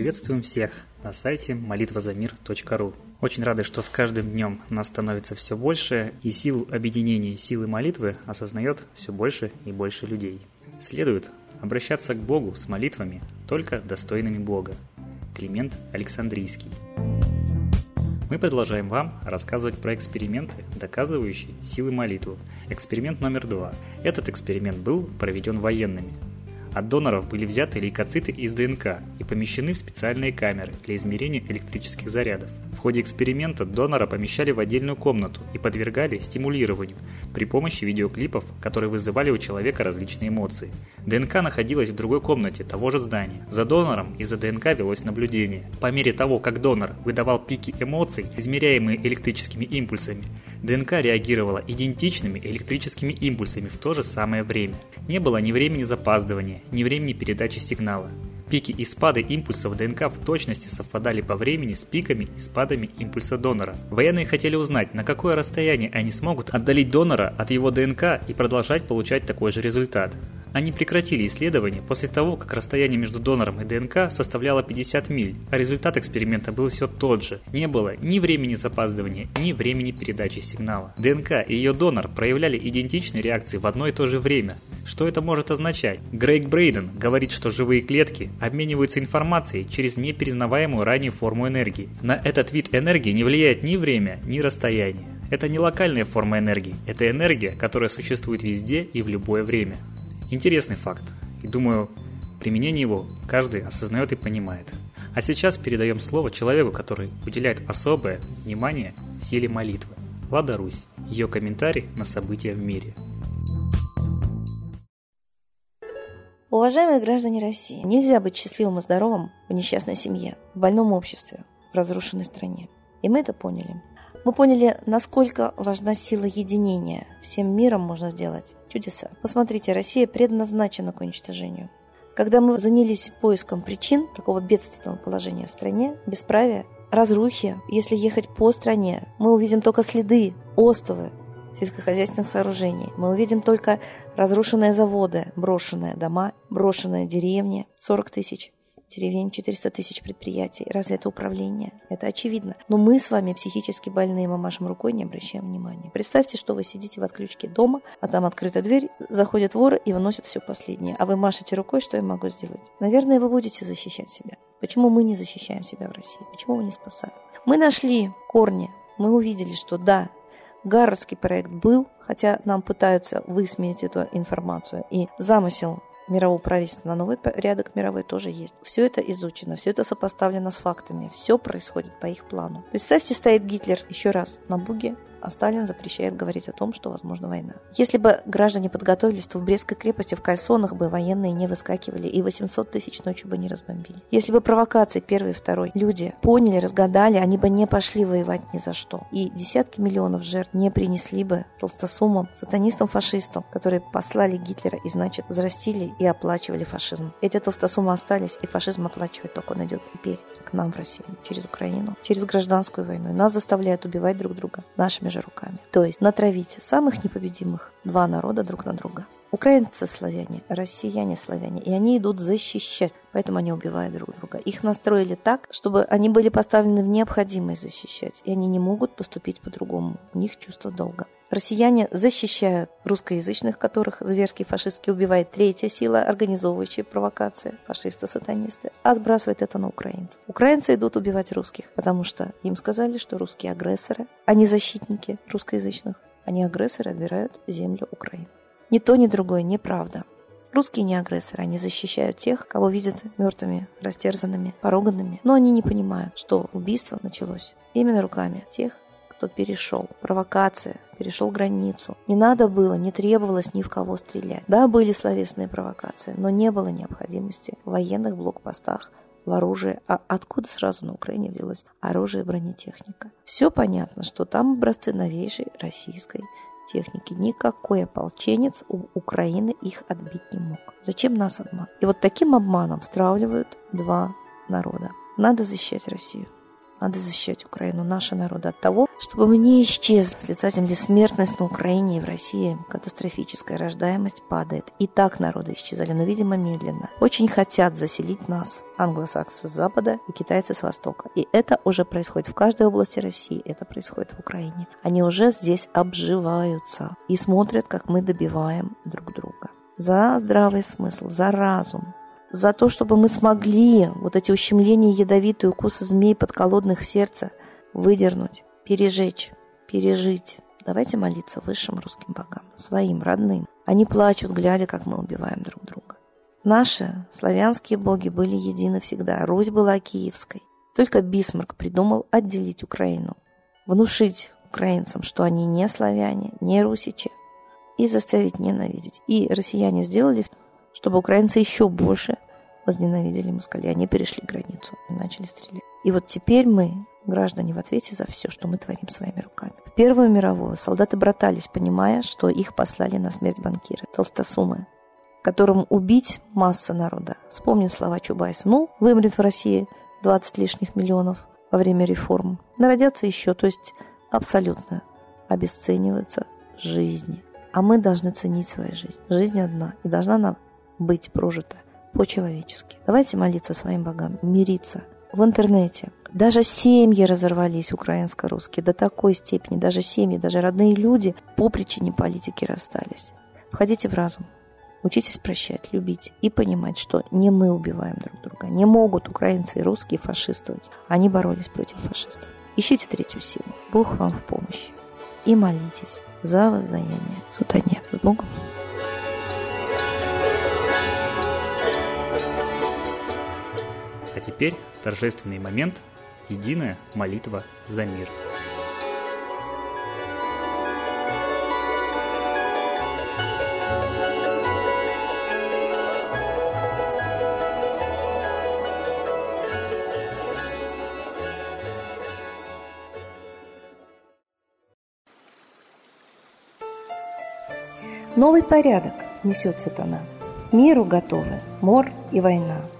Приветствуем всех на сайте молитвазамир.ру. Очень рады, что с каждым днем нас становится все больше, и силу объединения силы молитвы осознает все больше и больше людей. Следует обращаться к Богу с молитвами только достойными Бога. Климент Александрийский. Мы продолжаем вам рассказывать про эксперименты, доказывающие силы молитвы. Эксперимент номер два. Этот эксперимент был проведен военными – от доноров были взяты лейкоциты из ДНК и помещены в специальные камеры для измерения электрических зарядов. В ходе эксперимента донора помещали в отдельную комнату и подвергали стимулированию при помощи видеоклипов, которые вызывали у человека различные эмоции. ДНК находилась в другой комнате того же здания. За донором из-за ДНК велось наблюдение. По мере того, как донор выдавал пики эмоций, измеряемые электрическими импульсами, ДНК реагировала идентичными электрическими импульсами в то же самое время. Не было ни времени запаздывания, ни времени передачи сигнала. Пики и спады импульсов ДНК в точности совпадали по времени с пиками и спадами импульса донора. Военные хотели узнать, на какое расстояние они смогут отдалить донора от его ДНК и продолжать получать такой же результат. Они прекратили исследование после того, как расстояние между донором и ДНК составляло 50 миль, а результат эксперимента был все тот же. Не было ни времени запаздывания, ни времени передачи сигнала. ДНК и ее донор проявляли идентичные реакции в одно и то же время. Что это может означать? Грейг Брейден говорит, что живые клетки обмениваются информацией через неперезнаваемую ранее форму энергии. На этот вид энергии не влияет ни время, ни расстояние. Это не локальная форма энергии, это энергия, которая существует везде и в любое время. Интересный факт, и думаю, применение его каждый осознает и понимает. А сейчас передаем слово человеку, который уделяет особое внимание силе молитвы. Лада Русь. Ее комментарий на события в мире. Уважаемые граждане России, нельзя быть счастливым и здоровым в несчастной семье, в больном обществе, в разрушенной стране. И мы это поняли. Мы поняли, насколько важна сила единения. Всем миром можно сделать чудеса. Посмотрите, Россия предназначена к уничтожению. Когда мы занялись поиском причин такого бедственного положения в стране, бесправия, разрухи, если ехать по стране, мы увидим только следы, остовы сельскохозяйственных сооружений. Мы увидим только разрушенные заводы, брошенные дома, брошенные деревни, 40 тысяч деревень, 400 тысяч предприятий. Разве это управление? Это очевидно. Но мы с вами психически больные, мы машем рукой, не обращаем внимания. Представьте, что вы сидите в отключке дома, а там открыта дверь, заходят воры и выносят все последнее. А вы машете рукой, что я могу сделать? Наверное, вы будете защищать себя. Почему мы не защищаем себя в России? Почему мы не спасаем? Мы нашли корни. Мы увидели, что да, Гарвардский проект был, хотя нам пытаются высмеять эту информацию. И замысел мирового правительства на новый порядок мировой тоже есть. Все это изучено, все это сопоставлено с фактами, все происходит по их плану. Представьте, стоит Гитлер еще раз на Буге, а Сталин запрещает говорить о том, что возможна война. Если бы граждане подготовились, то в Брестской крепости в кальсонах бы военные не выскакивали и 800 тысяч ночью бы не разбомбили. Если бы провокации первый и второй люди поняли, разгадали, они бы не пошли воевать ни за что. И десятки миллионов жертв не принесли бы толстосумам, сатанистам, фашистам, которые послали Гитлера и, значит, взрастили и оплачивали фашизм. Эти толстосумы остались, и фашизм оплачивает только он идет теперь к нам в Россию, через Украину, через гражданскую войну. И нас заставляют убивать друг друга нашими же руками. То есть натравите самых непобедимых два народа друг на друга. Украинцы славяне, россияне славяне, и они идут защищать, поэтому они убивают друг друга. Их настроили так, чтобы они были поставлены в необходимость защищать, и они не могут поступить по-другому. У них чувство долга. Россияне защищают русскоязычных, которых зверски фашистски убивает третья сила, организовывающая провокации, фашисты-сатанисты, а сбрасывает это на украинцев. Украинцы идут убивать русских, потому что им сказали, что русские агрессоры, а не защитники русскоязычных. Они агрессоры отбирают землю Украины. Ни то, ни другое неправда. Русские не агрессоры, они защищают тех, кого видят мертвыми, растерзанными, пороганными. Но они не понимают, что убийство началось именно руками тех, кто перешел. Провокация, перешел границу. Не надо было, не требовалось ни в кого стрелять. Да, были словесные провокации, но не было необходимости в военных блокпостах, в оружии. А откуда сразу на Украине взялось оружие и бронетехника? Все понятно, что там образцы новейшей российской техники. Никакой ополченец у Украины их отбить не мог. Зачем нас обман? И вот таким обманом стравливают два народа. Надо защищать Россию. Надо защищать Украину, наши народы от того, чтобы мы не исчезли с лица земли. Смертность на Украине и в России катастрофическая, рождаемость падает. И так народы исчезали, но, видимо, медленно. Очень хотят заселить нас англосаксы с запада и китайцы с востока. И это уже происходит в каждой области России, это происходит в Украине. Они уже здесь обживаются и смотрят, как мы добиваем друг друга. За здравый смысл, за разум, за то, чтобы мы смогли вот эти ущемления, ядовитые укусы змей подколодных в сердце выдернуть, пережечь, пережить. Давайте молиться высшим русским богам, своим, родным. Они плачут, глядя, как мы убиваем друг друга. Наши славянские боги были едины всегда. Русь была киевской. Только Бисмарк придумал отделить Украину, внушить украинцам, что они не славяне, не русичи, и заставить ненавидеть. И россияне сделали чтобы украинцы еще больше возненавидели москалей. Они перешли границу и начали стрелять. И вот теперь мы, граждане, в ответе за все, что мы творим своими руками. В Первую мировую солдаты братались, понимая, что их послали на смерть банкиры, толстосумы, которым убить масса народа. Вспомним слова Чубайса. Ну, вымрет в России 20 лишних миллионов во время реформ. Народятся еще, то есть абсолютно обесцениваются жизни. А мы должны ценить свою жизнь. Жизнь одна, и должна нам быть прожито по-человечески. Давайте молиться своим богам, мириться. В интернете даже семьи разорвались украинско-русские до такой степени, даже семьи, даже родные люди по причине политики расстались. Входите в разум, учитесь прощать, любить и понимать, что не мы убиваем друг друга. Не могут украинцы и русские фашистовать. Они боролись против фашистов. Ищите третью силу. Бог вам в помощь. И молитесь за воздаяние сатане. С Богом! А теперь торжественный момент – единая молитва за мир. Новый порядок несет сатана. Миру готовы мор и война –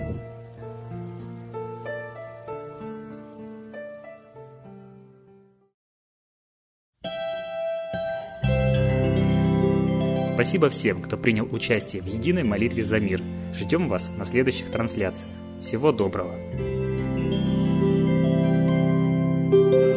Спасибо всем, кто принял участие в единой молитве за мир. Ждем вас на следующих трансляциях. Всего доброго! thank you